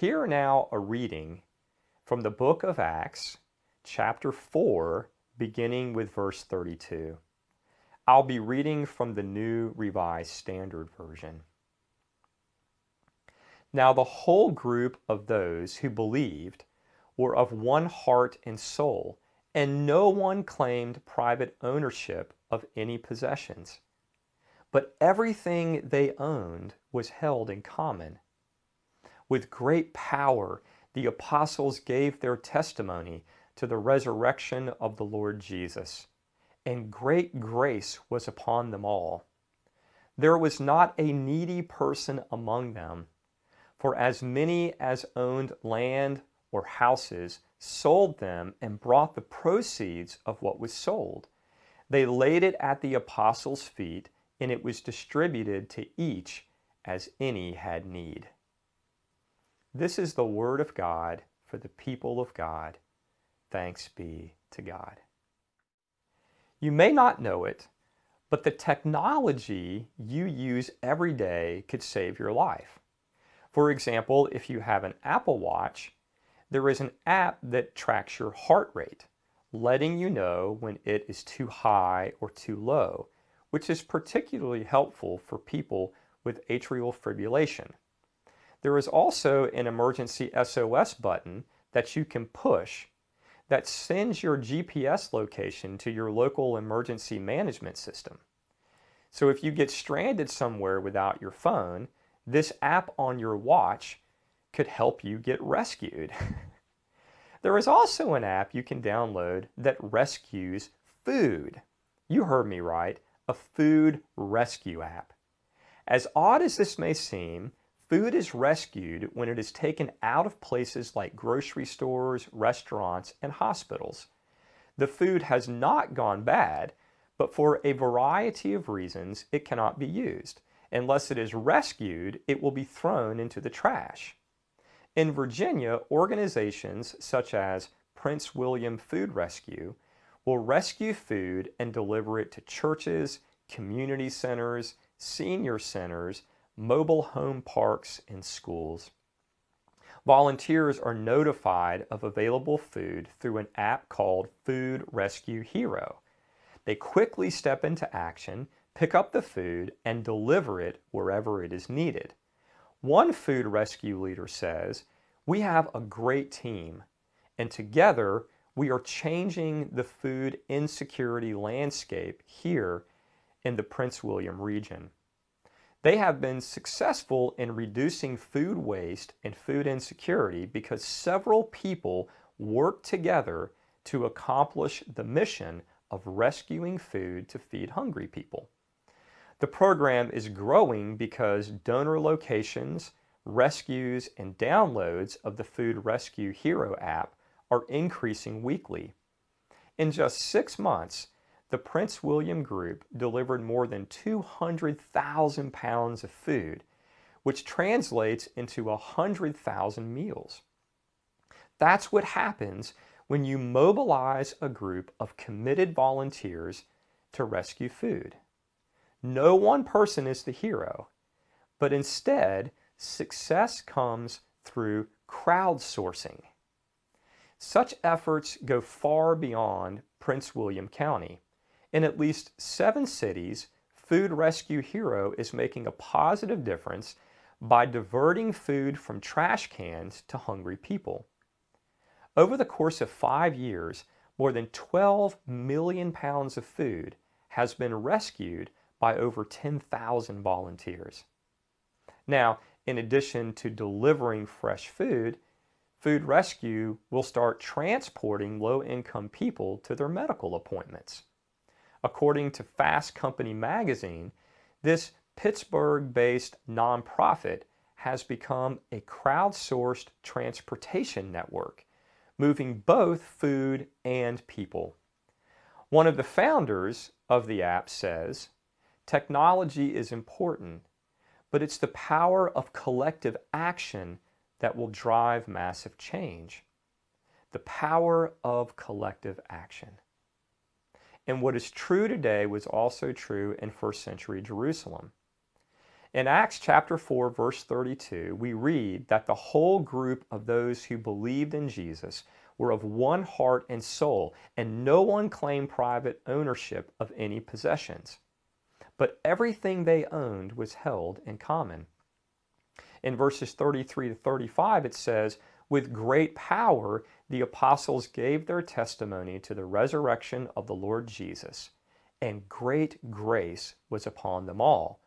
Hear now a reading from the book of Acts, chapter 4, beginning with verse 32. I'll be reading from the New Revised Standard Version. Now the whole group of those who believed were of one heart and soul, and no one claimed private ownership of any possessions. But everything they owned was held in common. With great power, the apostles gave their testimony to the resurrection of the Lord Jesus, and great grace was upon them all. There was not a needy person among them for as many as owned land or houses sold them and brought the proceeds of what was sold. They laid it at the apostles' feet, and it was distributed to each as any had need. This is the word of God for the people of God. Thanks be to God. You may not know it, but the technology you use every day could save your life. For example, if you have an Apple Watch, there is an app that tracks your heart rate, letting you know when it is too high or too low, which is particularly helpful for people with atrial fibrillation. There is also an emergency SOS button that you can push that sends your GPS location to your local emergency management system. So if you get stranded somewhere without your phone, this app on your watch could help you get rescued. there is also an app you can download that rescues food. You heard me right, a food rescue app. As odd as this may seem, food is rescued when it is taken out of places like grocery stores, restaurants, and hospitals. The food has not gone bad, but for a variety of reasons, it cannot be used. Unless it is rescued, it will be thrown into the trash. In Virginia, organizations such as Prince William Food Rescue will rescue food and deliver it to churches, community centers, senior centers, mobile home parks, and schools. Volunteers are notified of available food through an app called Food Rescue Hero. They quickly step into action pick up the food, and deliver it wherever it is needed. One food rescue leader says, We have a great team, and together we are changing the food insecurity landscape here in the Prince William region. They have been successful in reducing food waste and food insecurity because several people work together to accomplish the mission of rescuing food to feed hungry people. The program is growing because donor locations, rescues, and downloads of the Food Rescue Hero app are increasing weekly. In just six months, the Prince William Group delivered more than 200,000 pounds of food, which translates into 100,000 meals. That's what happens when you mobilize a group of committed volunteers to rescue food. No one person is the hero, but instead, success comes through crowdsourcing. Such efforts go far beyond Prince William County. In at least seven cities, Food Rescue Hero is making a positive difference by diverting food from trash cans to hungry people. Over the course of five years, more than 12 million pounds of food has been rescued by over 10,000 volunteers. Now, in addition to delivering fresh food, Food Rescue will start transporting low-income people to their medical appointments. According to Fast Company magazine, this Pittsburgh-based nonprofit has become a crowdsourced transportation network, moving both food and people. One of the founders of the app says, Technology is important, but it's the power of collective action that will drive massive change. The power of collective action. And what is true today was also true in first century Jerusalem. In Acts chapter 4, verse 32, we read that the whole group of those who believed in Jesus were of one heart and soul, and no one claimed private ownership of any possessions. But everything they owned was held in common. In verses 33 to 35, it says, With great power the apostles gave their testimony to the resurrection of the Lord Jesus, and great grace was upon them all.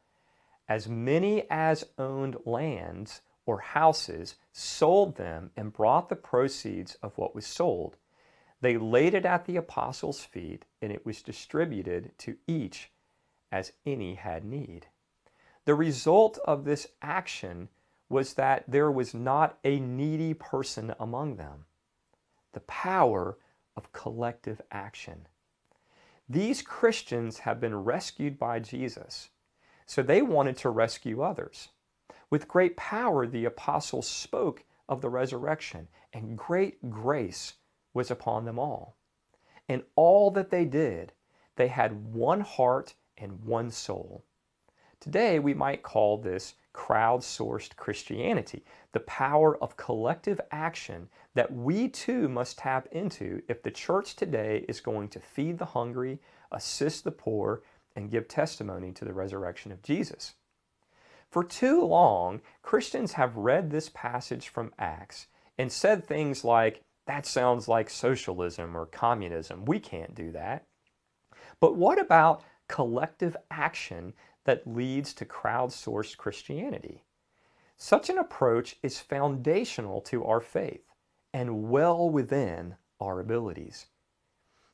As many as owned lands or houses sold them and brought the proceeds of what was sold. They laid it at the apostles' feet, and it was distributed to each as any had need. The result of this action was that there was not a needy person among them. The power of collective action. These Christians have been rescued by Jesus, so they wanted to rescue others. With great power, the apostles spoke of the resurrection, and great grace was upon them all. In all that they did, they had one heart and one soul. Today, we might call this crowd-sourced Christianity, the power of collective action that we too must tap into if the church today is going to feed the hungry, assist the poor, and give testimony to the resurrection of Jesus. For too long, Christians have read this passage from Acts and said things like, that sounds like socialism or communism. We can't do that. But what about collective action that leads to crowdsourced Christianity? Such an approach is foundational to our faith and well within our abilities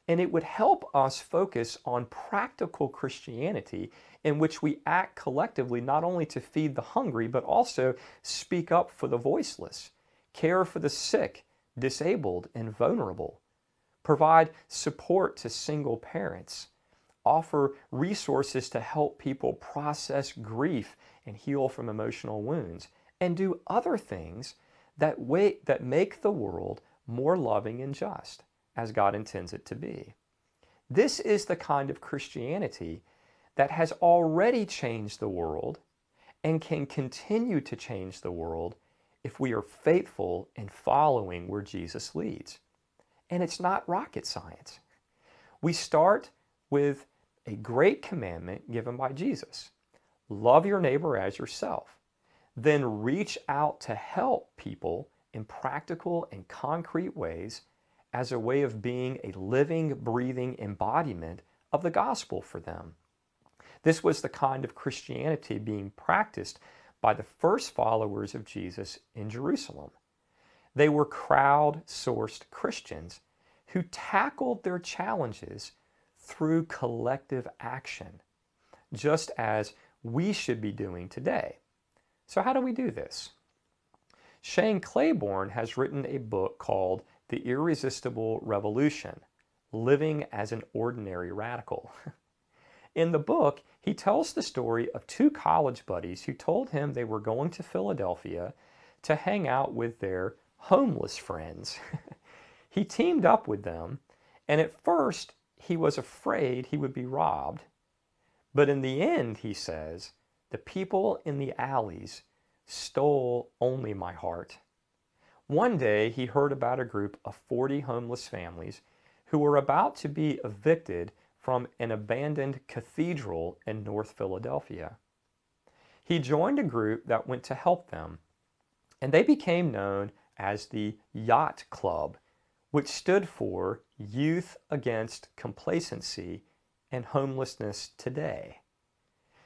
and it would help us focus on practical Christianity in which we act collectively not only to feed the hungry, but also speak up for the voiceless, care for the sick, disabled, and vulnerable, provide support to single parents, offer resources to help people process grief and heal from emotional wounds, and do other things that, that make the world more loving and just as God intends it to be. This is the kind of Christianity that has already changed the world and can continue to change the world if we are faithful in following where Jesus leads. And it's not rocket science. We start with a great commandment given by Jesus. Love your neighbor as yourself. Then reach out to help people in practical and concrete ways as a way of being a living, breathing embodiment of the gospel for them. This was the kind of Christianity being practiced by the first followers of Jesus in Jerusalem. They were crowd-sourced Christians who tackled their challenges through collective action, just as we should be doing today. So how do we do this? Shane Claiborne has written a book called the Irresistible Revolution, Living as an Ordinary Radical. In the book, he tells the story of two college buddies who told him they were going to Philadelphia to hang out with their homeless friends. he teamed up with them, and at first he was afraid he would be robbed. But in the end, he says, the people in the alleys stole only my heart. One day he heard about a group of 40 homeless families who were about to be evicted from an abandoned cathedral in North Philadelphia. He joined a group that went to help them, and they became known as the Yacht Club, which stood for Youth Against Complacency and Homelessness Today.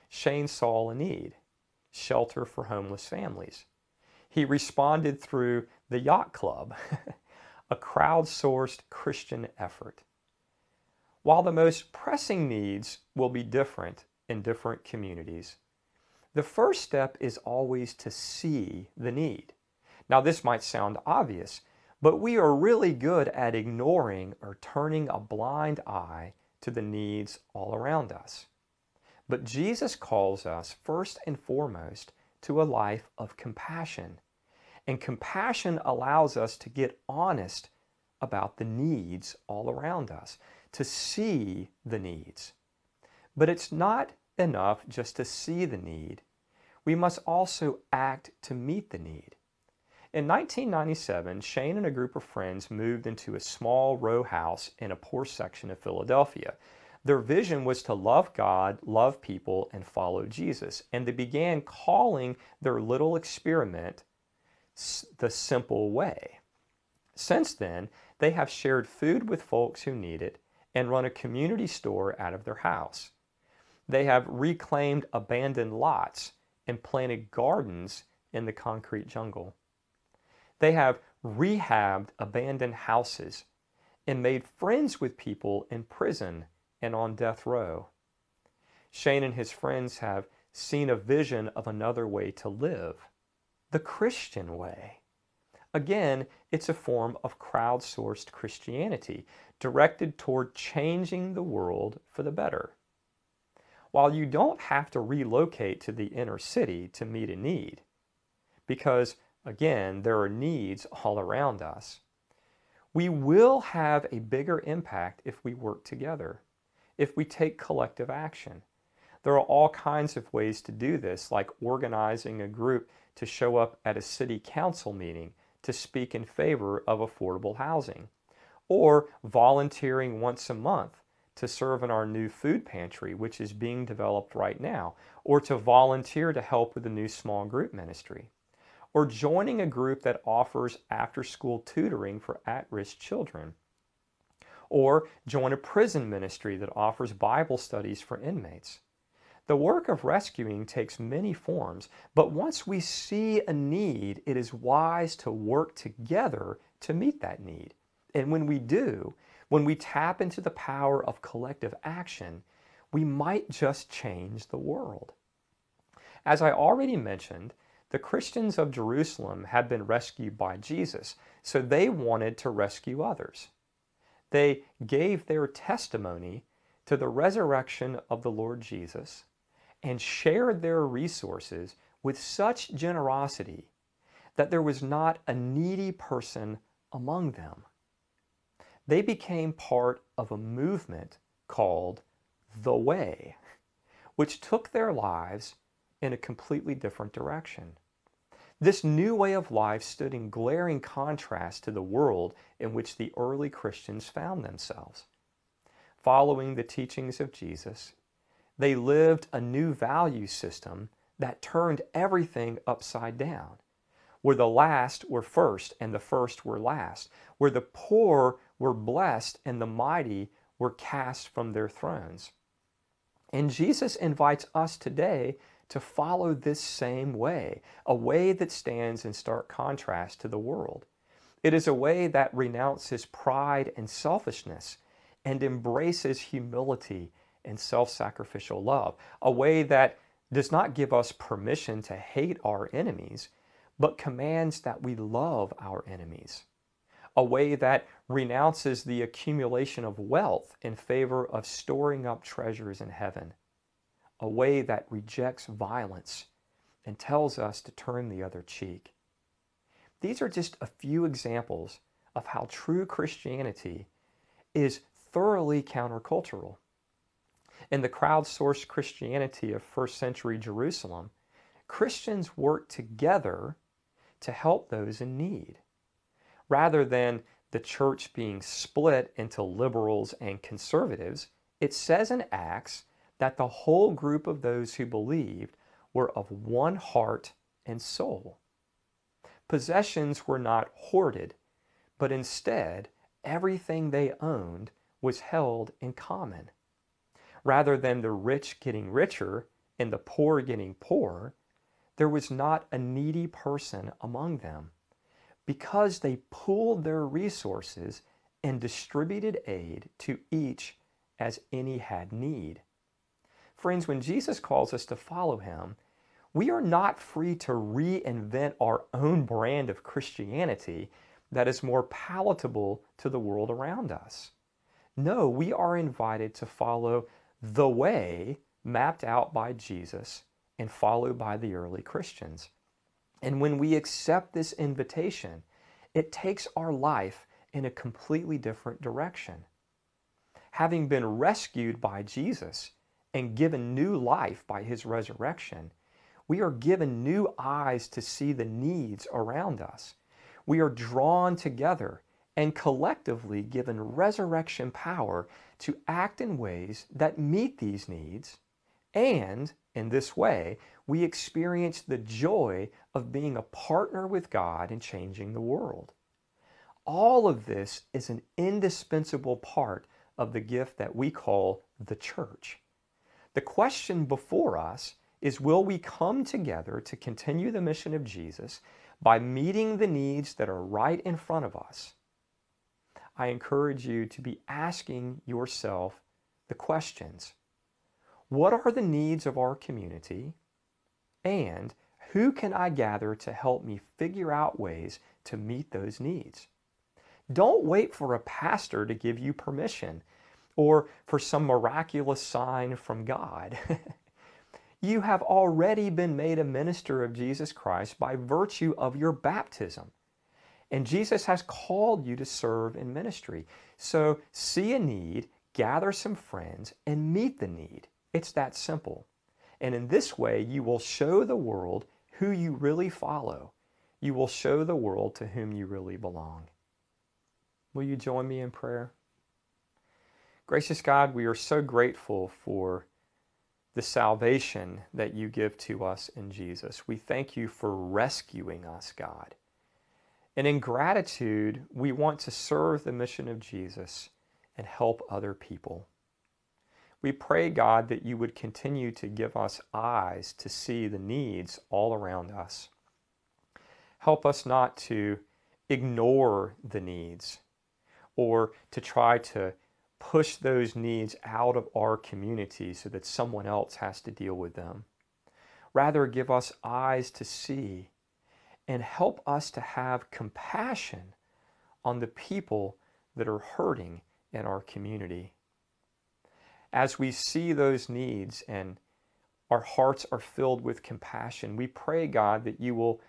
Shane saw a need, shelter for homeless families. He responded through the Yacht Club, a crowdsourced Christian effort. While the most pressing needs will be different in different communities, the first step is always to see the need. Now this might sound obvious, but we are really good at ignoring or turning a blind eye to the needs all around us. But Jesus calls us first and foremost to a life of compassion. And compassion allows us to get honest about the needs all around us, to see the needs. But it's not enough just to see the need. we must also act to meet the need. In 1997, Shane and a group of friends moved into a small row house in a poor section of Philadelphia. Their vision was to love God, love people, and follow Jesus. And they began calling their little experiment the simple way. Since then, they have shared food with folks who need it and run a community store out of their house. They have reclaimed abandoned lots and planted gardens in the concrete jungle. They have rehabbed abandoned houses and made friends with people in prison and on death row. Shane and his friends have seen a vision of another way to live, the Christian way. Again, it's a form of crowdsourced Christianity directed toward changing the world for the better. While you don't have to relocate to the inner city to meet a need, because Again, there are needs all around us. We will have a bigger impact if we work together, if we take collective action. There are all kinds of ways to do this, like organizing a group to show up at a city council meeting to speak in favor of affordable housing, or volunteering once a month to serve in our new food pantry, which is being developed right now, or to volunteer to help with the new small group ministry or joining a group that offers after school tutoring for at risk children, or join a prison ministry that offers Bible studies for inmates. The work of rescuing takes many forms, but once we see a need, it is wise to work together to meet that need. And when we do, when we tap into the power of collective action, we might just change the world. As I already mentioned, the Christians of Jerusalem had been rescued by Jesus, so they wanted to rescue others. They gave their testimony to the resurrection of the Lord Jesus and shared their resources with such generosity that there was not a needy person among them. They became part of a movement called The Way, which took their lives in a completely different direction. This new way of life stood in glaring contrast to the world in which the early Christians found themselves. Following the teachings of Jesus, they lived a new value system that turned everything upside down, where the last were first and the first were last, where the poor were blessed and the mighty were cast from their thrones. And Jesus invites us today to follow this same way, a way that stands in stark contrast to the world. It is a way that renounces pride and selfishness and embraces humility and self sacrificial love, a way that does not give us permission to hate our enemies, but commands that we love our enemies. A way that renounces the accumulation of wealth in favor of storing up treasures in heaven a way that rejects violence and tells us to turn the other cheek. These are just a few examples of how true Christianity is thoroughly countercultural. In the crowdsourced Christianity of first century Jerusalem, Christians worked together to help those in need. Rather than the church being split into liberals and conservatives, it says in Acts that the whole group of those who believed were of one heart and soul. Possessions were not hoarded, but instead, everything they owned was held in common. Rather than the rich getting richer and the poor getting poorer, there was not a needy person among them because they pooled their resources and distributed aid to each as any had need. Friends, when Jesus calls us to follow him, we are not free to reinvent our own brand of Christianity that is more palatable to the world around us. No, we are invited to follow the way mapped out by Jesus and followed by the early Christians. And when we accept this invitation, it takes our life in a completely different direction. Having been rescued by Jesus, and given new life by his resurrection, We are given new eyes to see the needs around us. We are drawn together and collectively given resurrection power to act in ways that meet these needs. And in this way, we experience the joy of being a partner with God in changing the world. All of this is an indispensable part of the gift that we call the church. The question before us is will we come together to continue the mission of Jesus by meeting the needs that are right in front of us? I encourage you to be asking yourself the questions What are the needs of our community? And who can I gather to help me figure out ways to meet those needs? Don't wait for a pastor to give you permission or for some miraculous sign from God. you have already been made a minister of Jesus Christ by virtue of your baptism. And Jesus has called you to serve in ministry. So see a need, gather some friends, and meet the need. It's that simple. And in this way, you will show the world who you really follow. You will show the world to whom you really belong. Will you join me in prayer? Gracious God, we are so grateful for the salvation that you give to us in Jesus. We thank you for rescuing us, God. And in gratitude, we want to serve the mission of Jesus and help other people. We pray, God, that you would continue to give us eyes to see the needs all around us. Help us not to ignore the needs or to try to push those needs out of our community so that someone else has to deal with them. Rather, give us eyes to see and help us to have compassion on the people that are hurting in our community. As we see those needs and our hearts are filled with compassion, we pray, God, that you will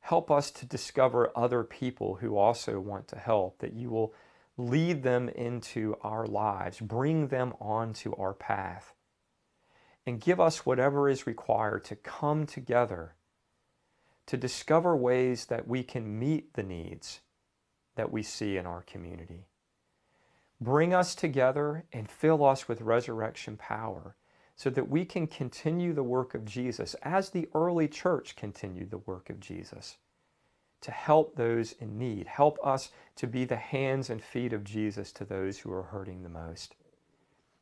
help us to discover other people who also want to help, that you will lead them into our lives, bring them onto our path, and give us whatever is required to come together to discover ways that we can meet the needs that we see in our community. Bring us together and fill us with resurrection power so that we can continue the work of Jesus as the early church continued the work of Jesus to help those in need. Help us to be the hands and feet of Jesus to those who are hurting the most.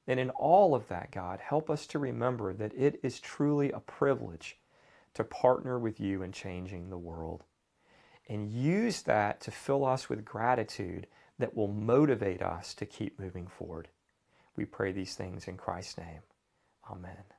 And in all of that, God, help us to remember that it is truly a privilege to partner with you in changing the world. And use that to fill us with gratitude that will motivate us to keep moving forward. We pray these things in Christ's name. Amen.